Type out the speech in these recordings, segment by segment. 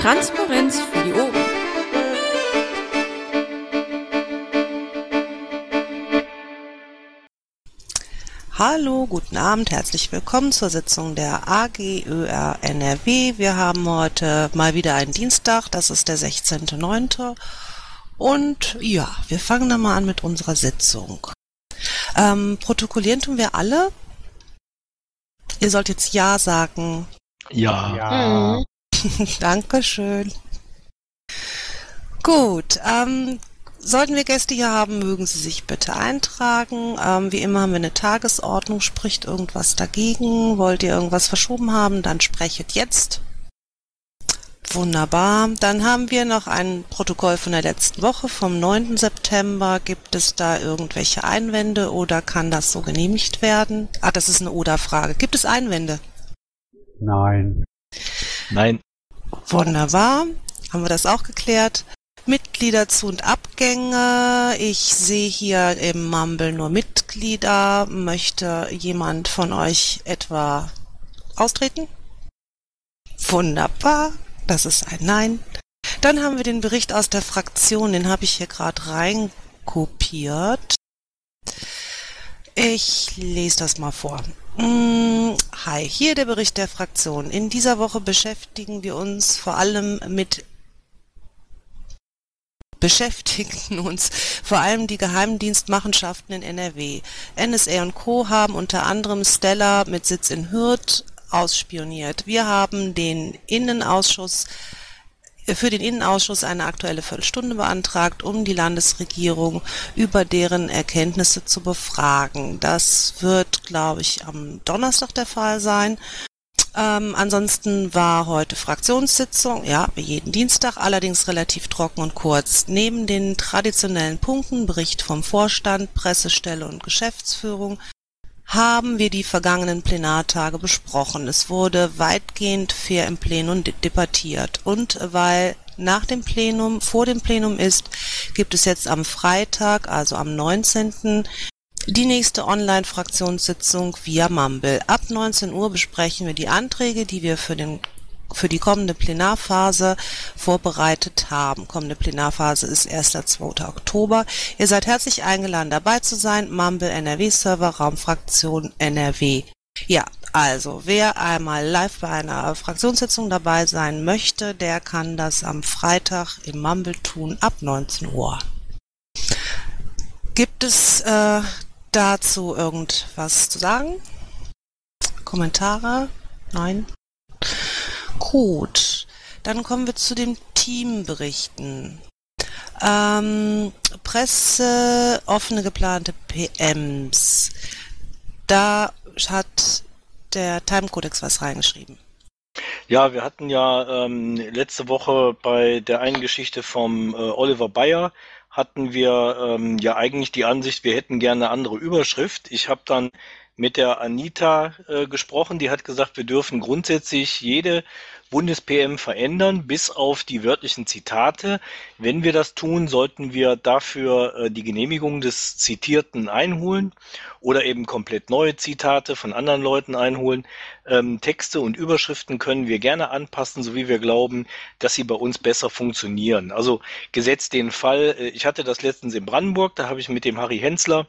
Transparenz für die Ohren. Hallo, guten Abend, herzlich willkommen zur Sitzung der AGÖR NRW. Wir haben heute mal wieder einen Dienstag, das ist der 16.09. Und ja, wir fangen dann mal an mit unserer Sitzung. Ähm, protokollieren tun wir alle. Ihr sollt jetzt Ja sagen. Ja. Ja. Dankeschön. Gut, ähm, sollten wir Gäste hier haben, mögen Sie sich bitte eintragen. Ähm, wie immer haben wir eine Tagesordnung. Spricht irgendwas dagegen? Wollt ihr irgendwas verschoben haben? Dann sprechet jetzt. Wunderbar. Dann haben wir noch ein Protokoll von der letzten Woche vom 9. September. Gibt es da irgendwelche Einwände oder kann das so genehmigt werden? Ah, das ist eine Oder-Frage. Gibt es Einwände? Nein. Nein. Wunderbar. Haben wir das auch geklärt? Mitglieder zu und Abgänge. Ich sehe hier im Mumble nur Mitglieder. Möchte jemand von euch etwa austreten? Wunderbar. Das ist ein Nein. Dann haben wir den Bericht aus der Fraktion. Den habe ich hier gerade reinkopiert. Ich lese das mal vor. Mm, Hi, hier der Bericht der Fraktion. In dieser Woche beschäftigen wir uns vor allem mit beschäftigten uns vor allem die Geheimdienstmachenschaften in NRW. NSA und Co. haben unter anderem Stella mit Sitz in Hürth ausspioniert. Wir haben den Innenausschuss für den Innenausschuss eine aktuelle Viertelstunde beantragt, um die Landesregierung über deren Erkenntnisse zu befragen. Das wird, glaube ich, am Donnerstag der Fall sein. Ähm, ansonsten war heute Fraktionssitzung, ja, wie jeden Dienstag, allerdings relativ trocken und kurz. Neben den traditionellen Punkten, Bericht vom Vorstand, Pressestelle und Geschäftsführung, haben wir die vergangenen Plenartage besprochen. Es wurde weitgehend fair im Plenum de debattiert. Und weil nach dem Plenum, vor dem Plenum ist, gibt es jetzt am Freitag, also am 19. die nächste Online-Fraktionssitzung via Mumble. Ab 19 Uhr besprechen wir die Anträge, die wir für den für die kommende Plenarphase vorbereitet haben. Kommende Plenarphase ist 1. 2. Oktober. Ihr seid herzlich eingeladen, dabei zu sein. Mumble NRW Server, Raumfraktion NRW. Ja, also, wer einmal live bei einer Fraktionssitzung dabei sein möchte, der kann das am Freitag im Mumble tun, ab 19 Uhr. Gibt es äh, dazu irgendwas zu sagen? Kommentare? Nein? Gut, dann kommen wir zu den Teamberichten. Ähm, Presse, offene geplante PMs. Da hat der Timecodex was reingeschrieben. Ja, wir hatten ja ähm, letzte Woche bei der einen Geschichte vom äh, Oliver Bayer hatten wir ähm, ja eigentlich die Ansicht, wir hätten gerne eine andere Überschrift. Ich habe dann mit der Anita äh, gesprochen, die hat gesagt, wir dürfen grundsätzlich jede Bundes-PM verändern, bis auf die wörtlichen Zitate. Wenn wir das tun, sollten wir dafür äh, die Genehmigung des Zitierten einholen oder eben komplett neue Zitate von anderen Leuten einholen. Ähm, Texte und Überschriften können wir gerne anpassen, so wie wir glauben, dass sie bei uns besser funktionieren. Also gesetzt den Fall, äh, ich hatte das letztens in Brandenburg, da habe ich mit dem Harry Hensler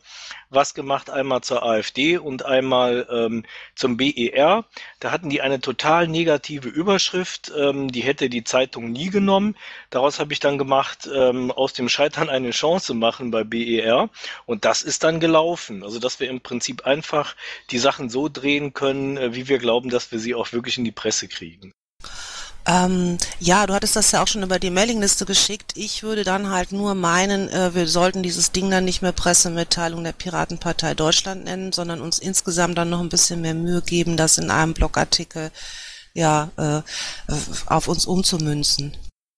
was gemacht, einmal zur AfD und einmal ähm, zum BER. Da hatten die eine total negative Überschrift, ähm, die hätte die Zeitung nie genommen. Daraus habe ich dann gemacht, ähm, aus dem Scheitern eine Chance machen bei BER und das ist dann gelaufen. Also dass wir im Prinzip einfach die Sachen so drehen können, äh, wie wir glauben, dass wir sie auch wirklich in die Presse kriegen. Ähm, ja, du hattest das ja auch schon über die Mailingliste geschickt. Ich würde dann halt nur meinen, äh, wir sollten dieses Ding dann nicht mehr Pressemitteilung der Piratenpartei Deutschland nennen, sondern uns insgesamt dann noch ein bisschen mehr Mühe geben, das in einem Blogartikel ja äh, auf uns umzumünzen.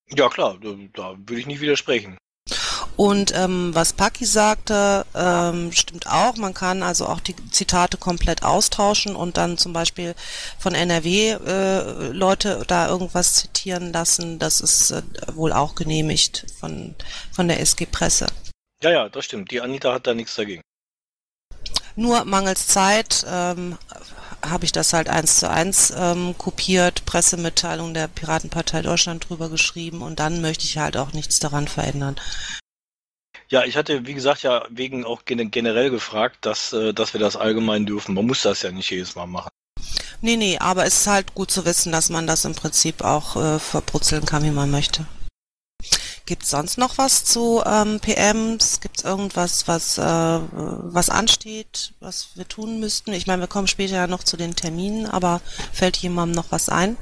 Ja klar, da, da würde ich nicht widersprechen. Und ähm, was Paki sagte, ähm, stimmt auch. Man kann also auch die Zitate komplett austauschen und dann zum Beispiel von NRW äh, Leute da irgendwas zitieren lassen. Das ist äh, wohl auch genehmigt von, von der SG Presse. Ja, ja, das stimmt. Die Anita hat da nichts dagegen. Nur mangels Zeit ähm, habe ich das halt eins zu eins ähm, kopiert, Pressemitteilung der Piratenpartei Deutschland drüber geschrieben und dann möchte ich halt auch nichts daran verändern. Ja, ich hatte, wie gesagt, ja wegen auch generell gefragt, dass, äh, dass wir das allgemein dürfen. Man muss das ja nicht jedes Mal machen. Nee, nee, aber es ist halt gut zu wissen, dass man das im Prinzip auch äh, verbrutzeln kann, wie man möchte. Gibt es sonst noch was zu ähm, PMs? Gibt es irgendwas, was, äh, was ansteht, was wir tun müssten? Ich meine, wir kommen später ja noch zu den Terminen, aber fällt jemandem noch was ein?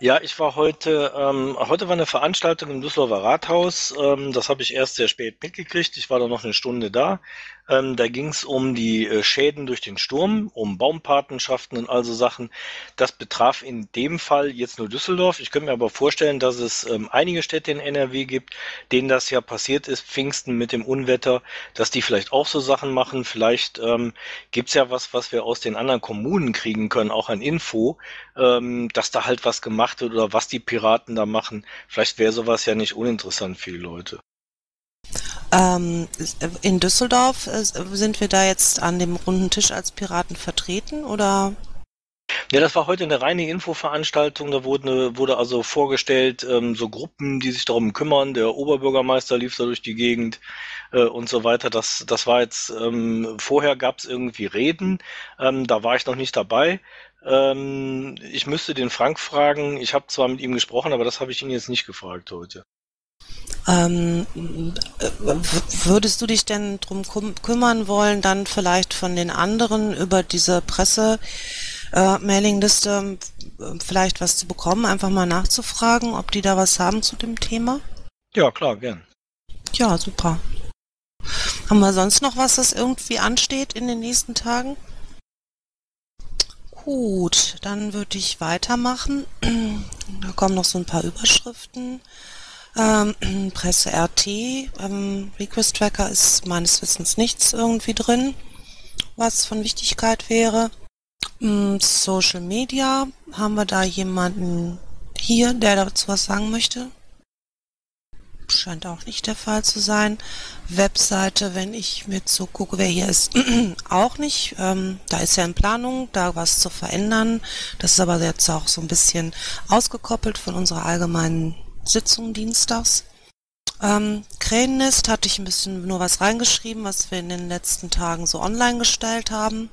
Ja, ich war heute, ähm, heute war eine Veranstaltung im Düsseldorfer Rathaus. Ähm, das habe ich erst sehr spät mitgekriegt. Ich war da noch eine Stunde da. Ähm, da ging es um die äh, Schäden durch den Sturm, um Baumpatenschaften und also Sachen. Das betraf in dem Fall jetzt nur Düsseldorf. Ich könnte mir aber vorstellen, dass es ähm, einige Städte in NRW gibt, denen das ja passiert ist, Pfingsten mit dem Unwetter, dass die vielleicht auch so Sachen machen. Vielleicht ähm, gibt es ja was, was wir aus den anderen Kommunen kriegen können, auch an Info, ähm, dass da halt was gemacht wird oder was die Piraten da machen. Vielleicht wäre sowas ja nicht uninteressant für die Leute. Ähm, in Düsseldorf äh, sind wir da jetzt an dem runden Tisch als Piraten vertreten oder? Ja, das war heute eine reine Infoveranstaltung. Da wurde, wurde also vorgestellt, ähm, so Gruppen, die sich darum kümmern. Der Oberbürgermeister lief da durch die Gegend äh, und so weiter. Das, das war jetzt, ähm, vorher gab es irgendwie Reden. Da war ich noch nicht dabei. Ich müsste den Frank fragen. Ich habe zwar mit ihm gesprochen, aber das habe ich ihn jetzt nicht gefragt heute. Ähm, würdest du dich denn drum kümmern wollen, dann vielleicht von den anderen über diese Presse äh, Mailingliste äh, vielleicht was zu bekommen, einfach mal nachzufragen, ob die da was haben zu dem Thema? Ja, klar, gern. Ja, super. Haben wir sonst noch was, das irgendwie ansteht in den nächsten Tagen? Gut, dann würde ich weitermachen. Da kommen noch so ein paar Überschriften. Ähm, Presse RT, ähm, Request Tracker ist meines Wissens nichts irgendwie drin, was von Wichtigkeit wäre. Ähm, Social Media, haben wir da jemanden hier, der dazu was sagen möchte? Scheint auch nicht der Fall zu sein. Webseite, wenn ich mir so gucke, wer hier ist, auch nicht. Ähm, da ist ja in Planung, da was zu verändern. Das ist aber jetzt auch so ein bisschen ausgekoppelt von unserer allgemeinen Sitzung dienstags. Ähm, Krähennest hatte ich ein bisschen nur was reingeschrieben, was wir in den letzten Tagen so online gestellt haben.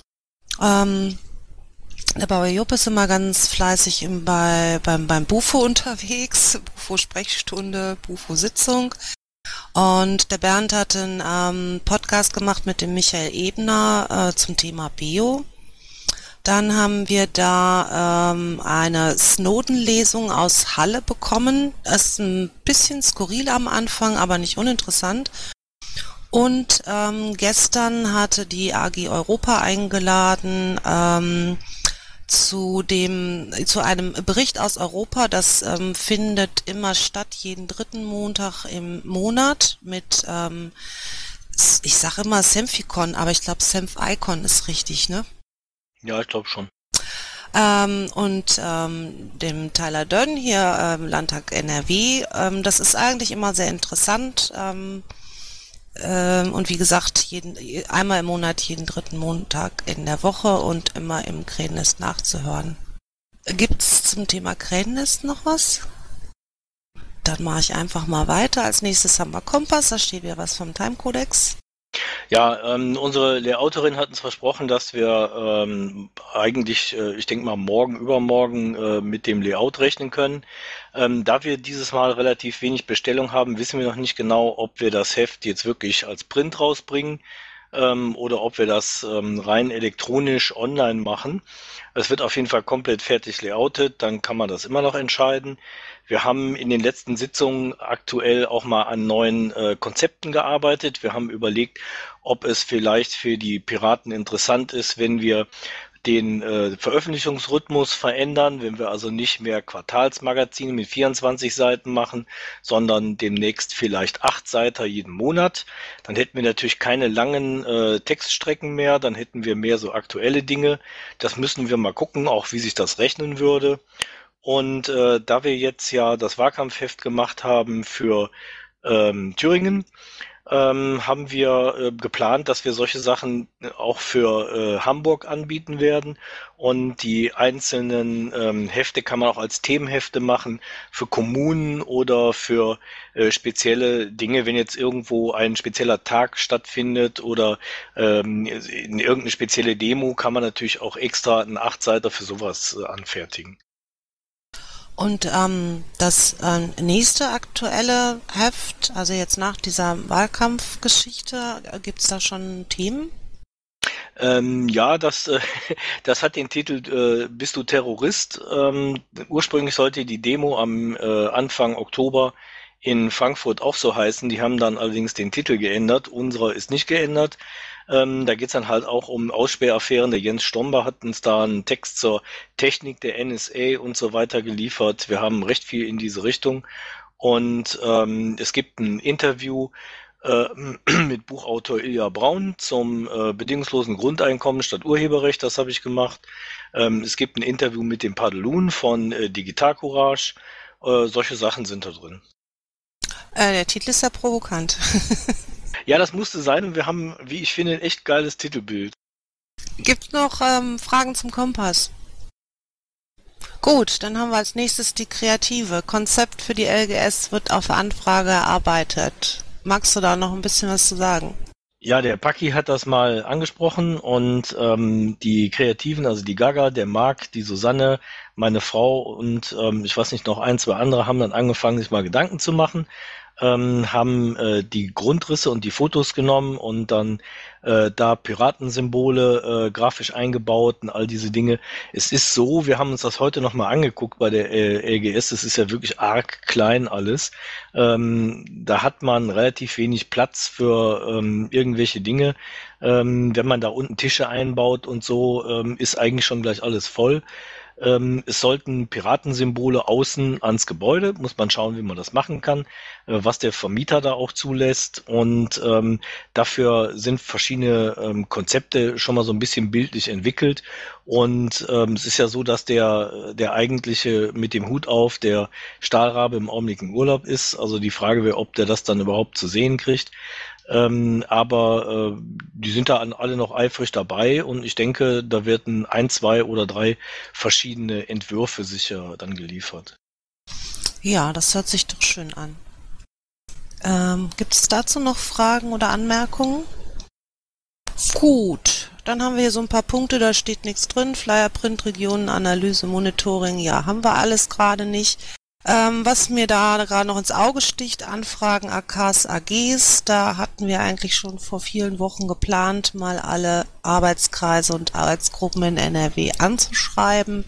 Ähm, der Bauer Jupp ist immer ganz fleißig im, bei, beim, beim Bufo unterwegs, Bufo-Sprechstunde, Bufo-Sitzung. Und der Bernd hat einen ähm, Podcast gemacht mit dem Michael Ebner äh, zum Thema Bio. Dann haben wir da ähm, eine Snowden-Lesung aus Halle bekommen. Das ist ein bisschen skurril am Anfang, aber nicht uninteressant. Und ähm, gestern hatte die AG Europa eingeladen ähm, zu dem zu einem Bericht aus Europa. Das ähm, findet immer statt jeden dritten Montag im Monat mit ähm, ich sage immer Semficon, aber ich glaube Semficon ist richtig, ne? Ja, ich glaube schon. Ähm, und ähm, dem Tyler Dönn hier ähm, Landtag NRW. Ähm, das ist eigentlich immer sehr interessant. Ähm, ähm, und wie gesagt, jeden, einmal im Monat, jeden dritten Montag in der Woche und immer im Krähennest nachzuhören. Gibt's zum Thema Krähennest noch was? Dann mache ich einfach mal weiter. Als nächstes haben wir Kompass, da steht wieder was vom Timecodex. Ja, ähm, unsere Layouterin hat uns versprochen, dass wir ähm, eigentlich, äh, ich denke mal, morgen, übermorgen äh, mit dem Layout rechnen können. Ähm, da wir dieses Mal relativ wenig Bestellung haben, wissen wir noch nicht genau, ob wir das Heft jetzt wirklich als Print rausbringen ähm, oder ob wir das ähm, rein elektronisch online machen. Es wird auf jeden Fall komplett fertig layoutet, dann kann man das immer noch entscheiden. Wir haben in den letzten Sitzungen aktuell auch mal an neuen äh, Konzepten gearbeitet. Wir haben überlegt, ob es vielleicht für die Piraten interessant ist, wenn wir den äh, Veröffentlichungsrhythmus verändern, wenn wir also nicht mehr Quartalsmagazine mit 24 Seiten machen, sondern demnächst vielleicht acht Seiten jeden Monat. Dann hätten wir natürlich keine langen äh, Textstrecken mehr, dann hätten wir mehr so aktuelle Dinge. Das müssen wir mal gucken, auch wie sich das rechnen würde. Und äh, da wir jetzt ja das Wahlkampfheft gemacht haben für ähm, Thüringen, ähm, haben wir äh, geplant, dass wir solche Sachen auch für äh, Hamburg anbieten werden. Und die einzelnen ähm, Hefte kann man auch als Themenhefte machen für Kommunen oder für äh, spezielle Dinge, wenn jetzt irgendwo ein spezieller Tag stattfindet oder ähm, in irgendeine spezielle Demo, kann man natürlich auch extra einen Achtseiter für sowas äh, anfertigen. Und ähm, das äh, nächste aktuelle Heft, also jetzt nach dieser Wahlkampfgeschichte, gibt es da schon Themen? Ähm, ja, das, äh, das hat den Titel äh, Bist du Terrorist? Ähm, ursprünglich sollte die Demo am äh, Anfang Oktober in Frankfurt auch so heißen. Die haben dann allerdings den Titel geändert. Unserer ist nicht geändert. Ähm, da geht's dann halt auch um Aussperraffären. Der Jens Stomber hat uns da einen Text zur Technik der NSA und so weiter geliefert. Wir haben recht viel in diese Richtung. Und ähm, es gibt ein Interview äh, mit Buchautor Ilja Braun zum äh, bedingungslosen Grundeinkommen statt Urheberrecht. Das habe ich gemacht. Ähm, es gibt ein Interview mit dem Padelun von äh, Digital Courage. Äh, solche Sachen sind da drin. Äh, der Titel ist ja provokant. Ja, das musste sein und wir haben, wie ich finde, ein echt geiles Titelbild. Gibt noch ähm, Fragen zum Kompass? Gut, dann haben wir als nächstes die Kreative. Konzept für die LGS wird auf Anfrage erarbeitet. Magst du da noch ein bisschen was zu sagen? Ja, der Paki hat das mal angesprochen und ähm, die Kreativen, also die Gaga, der Marc, die Susanne, meine Frau und ähm, ich weiß nicht, noch ein, zwei andere haben dann angefangen, sich mal Gedanken zu machen ähm, haben äh, die Grundrisse und die Fotos genommen und dann äh, da Piratensymbole äh, grafisch eingebaut und all diese Dinge. Es ist so, wir haben uns das heute nochmal angeguckt bei der äh, LGS, es ist ja wirklich arg klein alles. Ähm, da hat man relativ wenig Platz für ähm, irgendwelche Dinge. Ähm, wenn man da unten Tische einbaut und so, ähm, ist eigentlich schon gleich alles voll. Ähm, es sollten Piratensymbole außen ans Gebäude, muss man schauen, wie man das machen kann, äh, was der Vermieter da auch zulässt. Und ähm, dafür sind verschiedene ähm, Konzepte schon mal so ein bisschen bildlich entwickelt. Und ähm, es ist ja so, dass der, der eigentliche mit dem Hut auf, der Stahlrabe im Augenblick im Urlaub ist. Also die Frage wäre, ob der das dann überhaupt zu sehen kriegt. Ähm, aber äh, die sind da alle noch eifrig dabei und ich denke, da werden ein, zwei oder drei verschiedene Entwürfe sicher dann geliefert. Ja, das hört sich doch schön an. Ähm, Gibt es dazu noch Fragen oder Anmerkungen? Gut, dann haben wir hier so ein paar Punkte, da steht nichts drin. Flyer, Print, Regionen, Analyse, Monitoring, ja, haben wir alles gerade nicht. Ähm, was mir da gerade noch ins Auge sticht, Anfragen AKs, AGs, da hatten wir eigentlich schon vor vielen Wochen geplant, mal alle Arbeitskreise und Arbeitsgruppen in NRW anzuschreiben,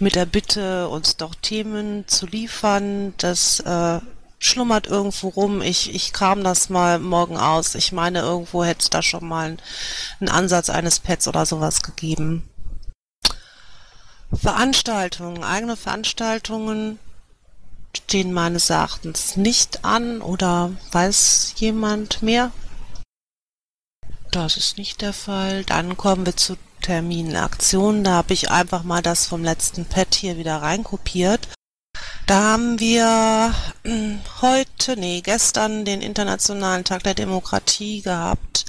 mit der Bitte, uns doch Themen zu liefern. Das äh, schlummert irgendwo rum. Ich, ich kram das mal morgen aus. Ich meine, irgendwo hätte es da schon mal einen Ansatz eines Pads oder sowas gegeben. Veranstaltungen, eigene Veranstaltungen stehen meines Erachtens nicht an oder weiß jemand mehr? Das ist nicht der Fall. Dann kommen wir zu Terminen, Aktionen. Da habe ich einfach mal das vom letzten Pad hier wieder reinkopiert. Da haben wir hm, heute, nee, gestern den Internationalen Tag der Demokratie gehabt.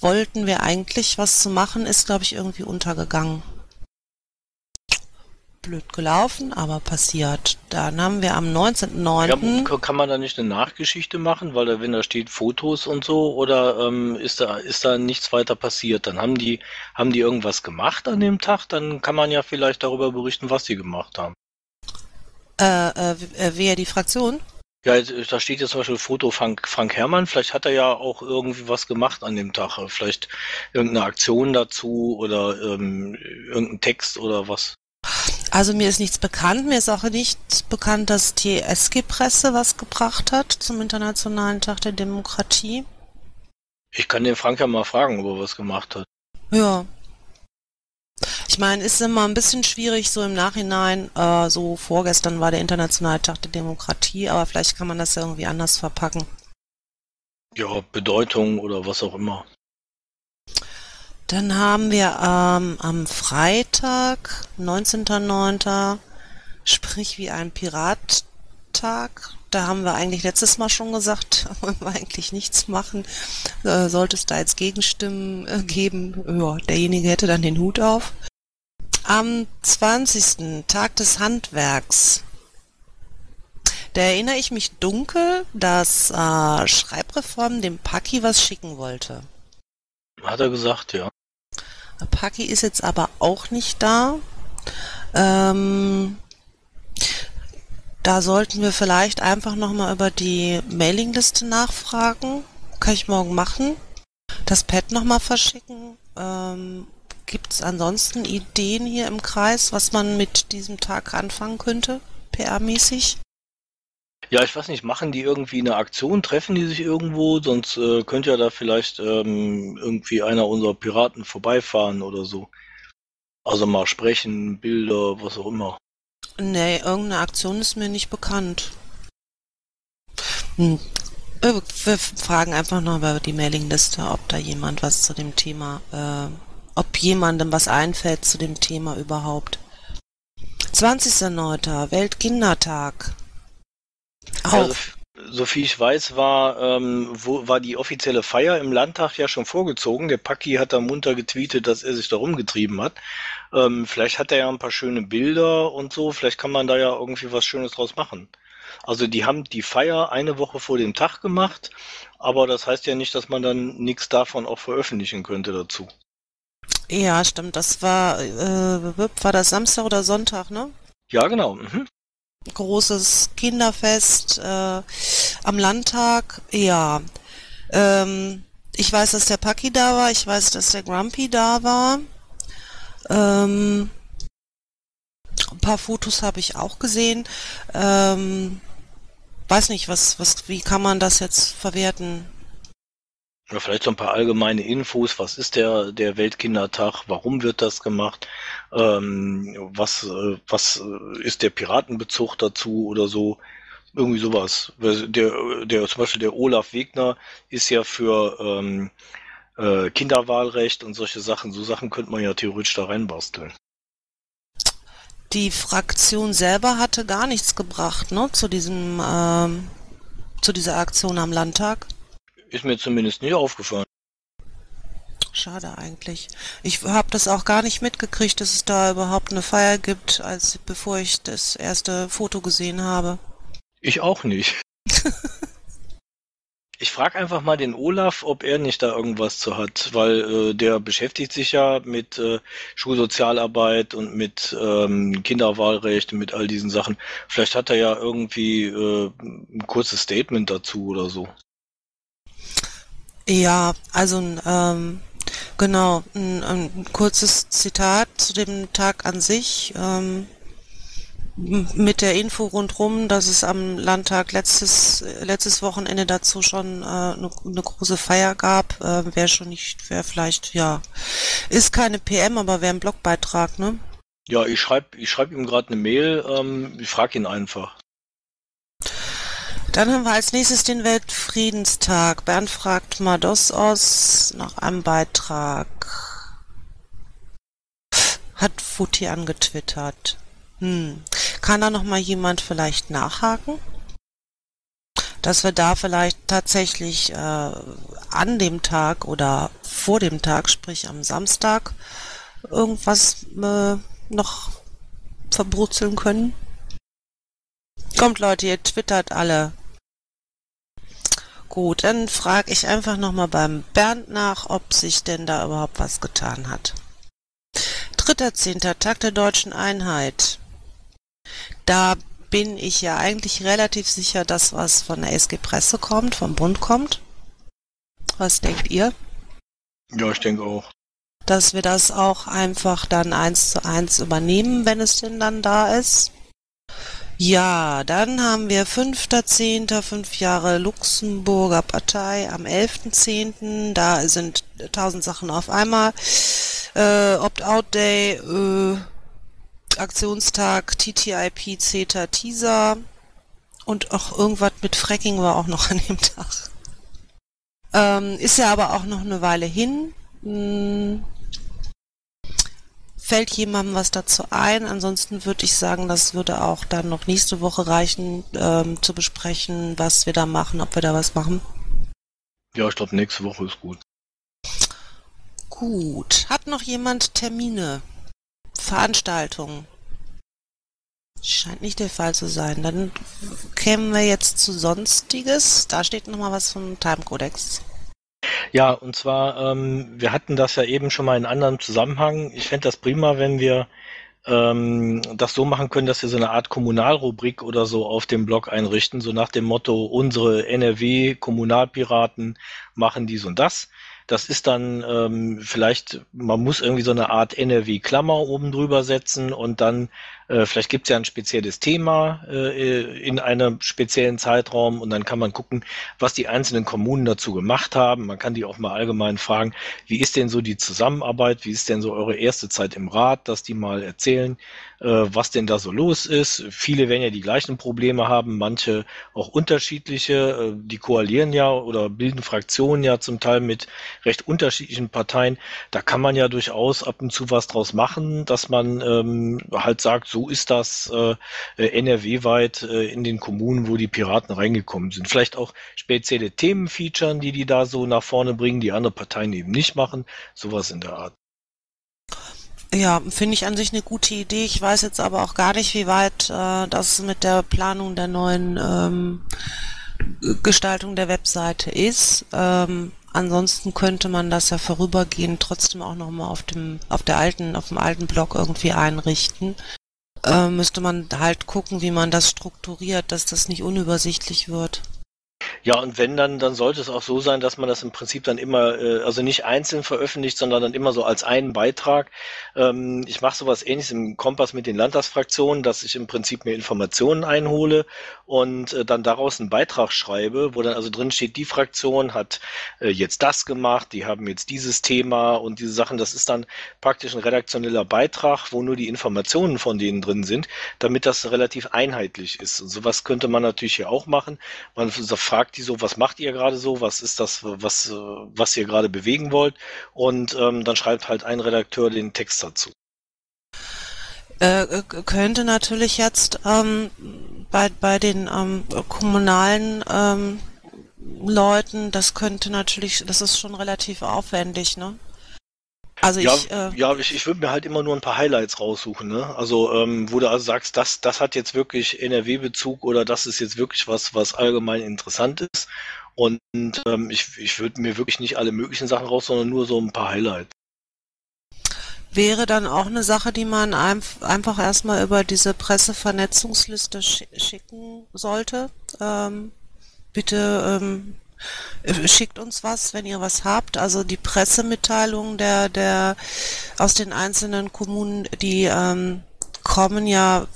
Wollten wir eigentlich was zu machen, ist, glaube ich, irgendwie untergegangen blöd gelaufen, aber passiert. Dann haben wir am 19.09. Ja, kann man da nicht eine Nachgeschichte machen, weil da, wenn da steht Fotos und so, oder ähm, ist da ist da nichts weiter passiert? Dann haben die haben die irgendwas gemacht an dem Tag, dann kann man ja vielleicht darüber berichten, was sie gemacht haben. Äh, äh, äh wer die Fraktion? Ja, da steht jetzt zum Beispiel Foto Frank, Frank Herrmann. Vielleicht hat er ja auch irgendwie was gemacht an dem Tag. Vielleicht irgendeine Aktion dazu oder ähm, irgendein Text oder was. Also mir ist nichts bekannt. Mir ist auch nicht bekannt, dass die SG-Presse was gebracht hat zum Internationalen Tag der Demokratie. Ich kann den Frank ja mal fragen, ob er was gemacht hat. Ja. Ich meine, ist immer ein bisschen schwierig so im Nachhinein. Äh, so vorgestern war der Internationale Tag der Demokratie, aber vielleicht kann man das ja irgendwie anders verpacken. Ja, Bedeutung oder was auch immer. Dann haben wir ähm, am Freitag, 19.09., sprich wie ein Pirattag, da haben wir eigentlich letztes Mal schon gesagt, wollen wir eigentlich nichts machen. Äh, sollte es da jetzt Gegenstimmen äh, geben, ja, derjenige hätte dann den Hut auf. Am 20. Tag des Handwerks. Da erinnere ich mich dunkel, dass äh, Schreibreform dem Paki was schicken wollte. Hat er gesagt, ja. Paki ist jetzt aber auch nicht da. Ähm, da sollten wir vielleicht einfach nochmal über die Mailingliste nachfragen. Kann ich morgen machen. Das Pad nochmal verschicken. Ähm, Gibt es ansonsten Ideen hier im Kreis, was man mit diesem Tag anfangen könnte, PR-mäßig? Ja, ich weiß nicht, machen die irgendwie eine Aktion, treffen die sich irgendwo? Sonst äh, könnte ja da vielleicht ähm, irgendwie einer unserer Piraten vorbeifahren oder so. Also mal sprechen, Bilder, was auch immer. Nee, irgendeine Aktion ist mir nicht bekannt. Hm. Wir fragen einfach noch über die Mailingliste, ob da jemand was zu dem Thema, äh, ob jemandem was einfällt zu dem Thema überhaupt. 20.09. Weltkindertag. Auch. Also, so viel ich weiß, war, ähm, wo, war die offizielle Feier im Landtag ja schon vorgezogen. Der Paki hat da munter getweetet, dass er sich da rumgetrieben hat. Ähm, vielleicht hat er ja ein paar schöne Bilder und so. Vielleicht kann man da ja irgendwie was Schönes draus machen. Also die haben die Feier eine Woche vor dem Tag gemacht, aber das heißt ja nicht, dass man dann nichts davon auch veröffentlichen könnte dazu. Ja, stimmt. Das war, äh, war das Samstag oder Sonntag, ne? Ja, genau. Mhm großes Kinderfest äh, am Landtag. Ja, ähm, ich weiß, dass der Paki da war. Ich weiß, dass der Grumpy da war. Ähm, ein paar Fotos habe ich auch gesehen. Ähm, weiß nicht, was, was, wie kann man das jetzt verwerten? Ja, vielleicht so ein paar allgemeine Infos. Was ist der, der Weltkindertag? Warum wird das gemacht? Ähm, was, äh, was äh, ist der Piratenbezug dazu oder so? Irgendwie sowas. Der, der, zum Beispiel der Olaf Wegner ist ja für ähm, äh, Kinderwahlrecht und solche Sachen. So Sachen könnte man ja theoretisch da reinbasteln. Die Fraktion selber hatte gar nichts gebracht, ne, zu diesem, ähm, zu dieser Aktion am Landtag. Ist mir zumindest nicht aufgefallen. Schade eigentlich. Ich habe das auch gar nicht mitgekriegt, dass es da überhaupt eine Feier gibt, als bevor ich das erste Foto gesehen habe. Ich auch nicht. ich frage einfach mal den Olaf, ob er nicht da irgendwas zu hat, weil äh, der beschäftigt sich ja mit äh, Schulsozialarbeit und mit ähm, Kinderwahlrecht und mit all diesen Sachen. Vielleicht hat er ja irgendwie äh, ein kurzes Statement dazu oder so. Ja, also ähm, genau, ein, ein, kurzes Zitat zu dem Tag an sich. Ähm, mit der Info rundrum, dass es am Landtag letztes letztes Wochenende dazu schon äh, eine, eine große Feier gab, äh, wäre schon nicht, wäre vielleicht ja, ist keine PM, aber wäre ein Blogbeitrag, ne? Ja, ich schreibe ich schreib ihm gerade eine Mail, ähm, ich frage ihn einfach. Dann haben wir als nächstes den Weltfriedenstag. Bernd fragt Mados aus nach einem Beitrag. Hat Futi angetwittert. Hm. Kann da noch mal jemand vielleicht nachhaken? Dass wir da vielleicht tatsächlich äh, an dem Tag oder vor dem Tag, sprich am Samstag, irgendwas äh, noch verbrutzeln können? Kommt Leute, ihr twittert alle. Gut, dann frage ich einfach nochmal beim Bernd nach, ob sich denn da überhaupt was getan hat. Dritter Zehnter, Tag der deutschen Einheit. Da bin ich ja eigentlich relativ sicher, dass was von der SG Presse kommt, vom Bund kommt. Was denkt ihr? Ja, ich denke auch. Dass wir das auch einfach dann eins zu eins übernehmen, wenn es denn dann da ist. Ja, dann haben wir 5.10., fünf Jahre Luxemburger Partei am 11.10. Da sind tausend Sachen auf einmal. Äh, Opt-out-Day, äh, Aktionstag, TTIP, CETA, Teaser und auch irgendwas mit Fracking war auch noch an dem Tag. Ähm, ist ja aber auch noch eine Weile hin. Hm. Fällt jemandem was dazu ein? Ansonsten würde ich sagen, das würde auch dann noch nächste Woche reichen, ähm, zu besprechen, was wir da machen, ob wir da was machen. Ja, ich glaube, nächste Woche ist gut. Gut. Hat noch jemand Termine? Veranstaltungen? Scheint nicht der Fall zu sein. Dann kämen wir jetzt zu Sonstiges. Da steht nochmal was vom Timecodex. Ja, und zwar, ähm, wir hatten das ja eben schon mal in anderen Zusammenhang. Ich fände das prima, wenn wir ähm, das so machen können, dass wir so eine Art Kommunalrubrik oder so auf dem Blog einrichten, so nach dem Motto, unsere NRW-Kommunalpiraten machen dies und das. Das ist dann ähm, vielleicht, man muss irgendwie so eine Art NRW-Klammer oben drüber setzen und dann äh, vielleicht gibt es ja ein spezielles Thema äh, in einem speziellen Zeitraum und dann kann man gucken, was die einzelnen Kommunen dazu gemacht haben. Man kann die auch mal allgemein fragen, wie ist denn so die Zusammenarbeit, wie ist denn so eure erste Zeit im Rat, dass die mal erzählen, äh, was denn da so los ist. Viele werden ja die gleichen Probleme haben, manche auch unterschiedliche. Äh, die koalieren ja oder bilden Fraktionen ja zum Teil mit recht unterschiedlichen Parteien. Da kann man ja durchaus ab und zu was draus machen, dass man ähm, halt sagt, so ist das äh, NRW-weit äh, in den Kommunen, wo die Piraten reingekommen sind. Vielleicht auch spezielle Themen featuren, die die da so nach vorne bringen, die andere Parteien eben nicht machen. Sowas in der Art. Ja, finde ich an sich eine gute Idee. Ich weiß jetzt aber auch gar nicht, wie weit äh, das mit der Planung der neuen ähm, Gestaltung der Webseite ist. Ähm, ansonsten könnte man das ja vorübergehend trotzdem auch nochmal auf dem, auf der alten, auf dem alten Blog irgendwie einrichten äh, müsste man halt gucken, wie man das strukturiert, dass das nicht unübersichtlich wird. Ja, und wenn dann, dann sollte es auch so sein, dass man das im Prinzip dann immer, äh, also nicht einzeln veröffentlicht, sondern dann immer so als einen Beitrag. Ähm, ich mache sowas ähnliches im Kompass mit den Landtagsfraktionen, dass ich im Prinzip mir Informationen einhole und äh, dann daraus einen Beitrag schreibe, wo dann also drin steht, die Fraktion hat äh, jetzt das gemacht, die haben jetzt dieses Thema und diese Sachen. Das ist dann praktisch ein redaktioneller Beitrag, wo nur die Informationen von denen drin sind, damit das relativ einheitlich ist. Und sowas könnte man natürlich hier auch machen. Man fragt die so, was macht ihr gerade so, was ist das, was, was ihr gerade bewegen wollt und ähm, dann schreibt halt ein Redakteur den Text dazu. Äh, könnte natürlich jetzt ähm, bei, bei den ähm, kommunalen ähm, Leuten, das könnte natürlich, das ist schon relativ aufwendig, ne? Also ja, ich, äh, ja, ich, ich würde mir halt immer nur ein paar Highlights raussuchen, ne? Also, ähm, wo du also sagst, das, das hat jetzt wirklich NRW-Bezug oder das ist jetzt wirklich was, was allgemein interessant ist. Und ähm, ich, ich würde mir wirklich nicht alle möglichen Sachen raus, sondern nur so ein paar Highlights. Wäre dann auch eine Sache, die man einf einfach erstmal über diese Pressevernetzungsliste sch schicken sollte. Ähm, bitte ähm, äh, schickt uns was, wenn ihr was habt. Also die Pressemitteilungen der, der aus den einzelnen Kommunen, die ähm, kommen ja,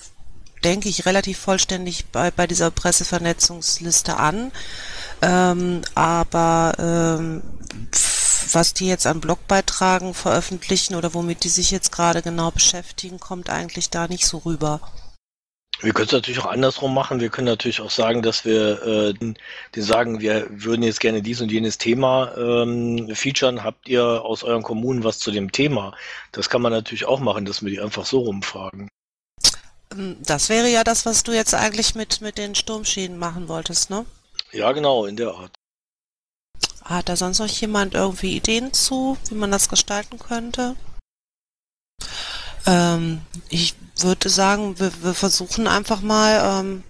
denke ich, relativ vollständig bei, bei dieser Pressevernetzungsliste an. Ähm, aber ähm, was die jetzt an Blogbeitragen veröffentlichen oder womit die sich jetzt gerade genau beschäftigen, kommt eigentlich da nicht so rüber. Wir können es natürlich auch andersrum machen. Wir können natürlich auch sagen, dass wir äh, den sagen, wir würden jetzt gerne dies und jenes Thema ähm, featuren. Habt ihr aus euren Kommunen was zu dem Thema? Das kann man natürlich auch machen, dass wir die einfach so rumfragen. Ähm, das wäre ja das, was du jetzt eigentlich mit, mit den Sturmschäden machen wolltest, ne? Ja, genau, in der Art. Hat da sonst noch jemand irgendwie Ideen zu, wie man das gestalten könnte? Ähm, ich würde sagen, wir, wir versuchen einfach mal ähm,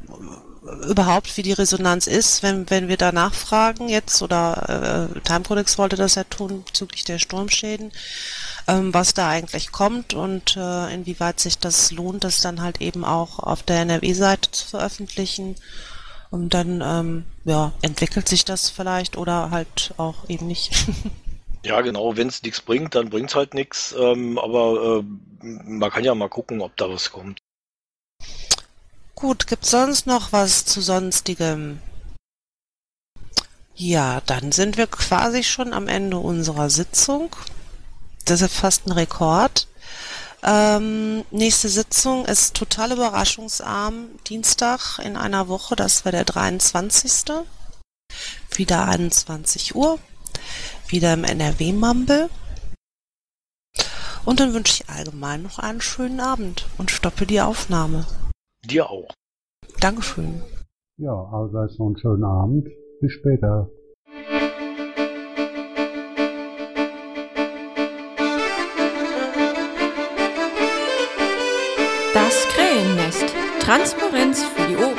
überhaupt, wie die Resonanz ist, wenn, wenn wir da nachfragen jetzt, oder äh, Timecodex wollte das ja tun bezüglich der Sturmschäden, ähm, was da eigentlich kommt und äh, inwieweit sich das lohnt, das dann halt eben auch auf der NRW-Seite zu veröffentlichen. Und dann ähm, ja, entwickelt sich das vielleicht oder halt auch eben nicht. Ja, genau, wenn es nichts bringt, dann bringt es halt nichts. Ähm, aber äh, man kann ja mal gucken, ob da was kommt. Gut, gibt's sonst noch was zu sonstigem? Ja, dann sind wir quasi schon am Ende unserer Sitzung. Das ist fast ein Rekord. Ähm, nächste Sitzung ist total überraschungsarm. Dienstag in einer Woche, das wäre der 23. Wieder 21 Uhr wieder im NRW-Mumble. Und dann wünsche ich allgemein noch einen schönen Abend und stoppe die Aufnahme. Dir auch. Dankeschön. Ja, allseits noch einen schönen Abend. Bis später. Das Krähennest. Transparenz für die Ohren.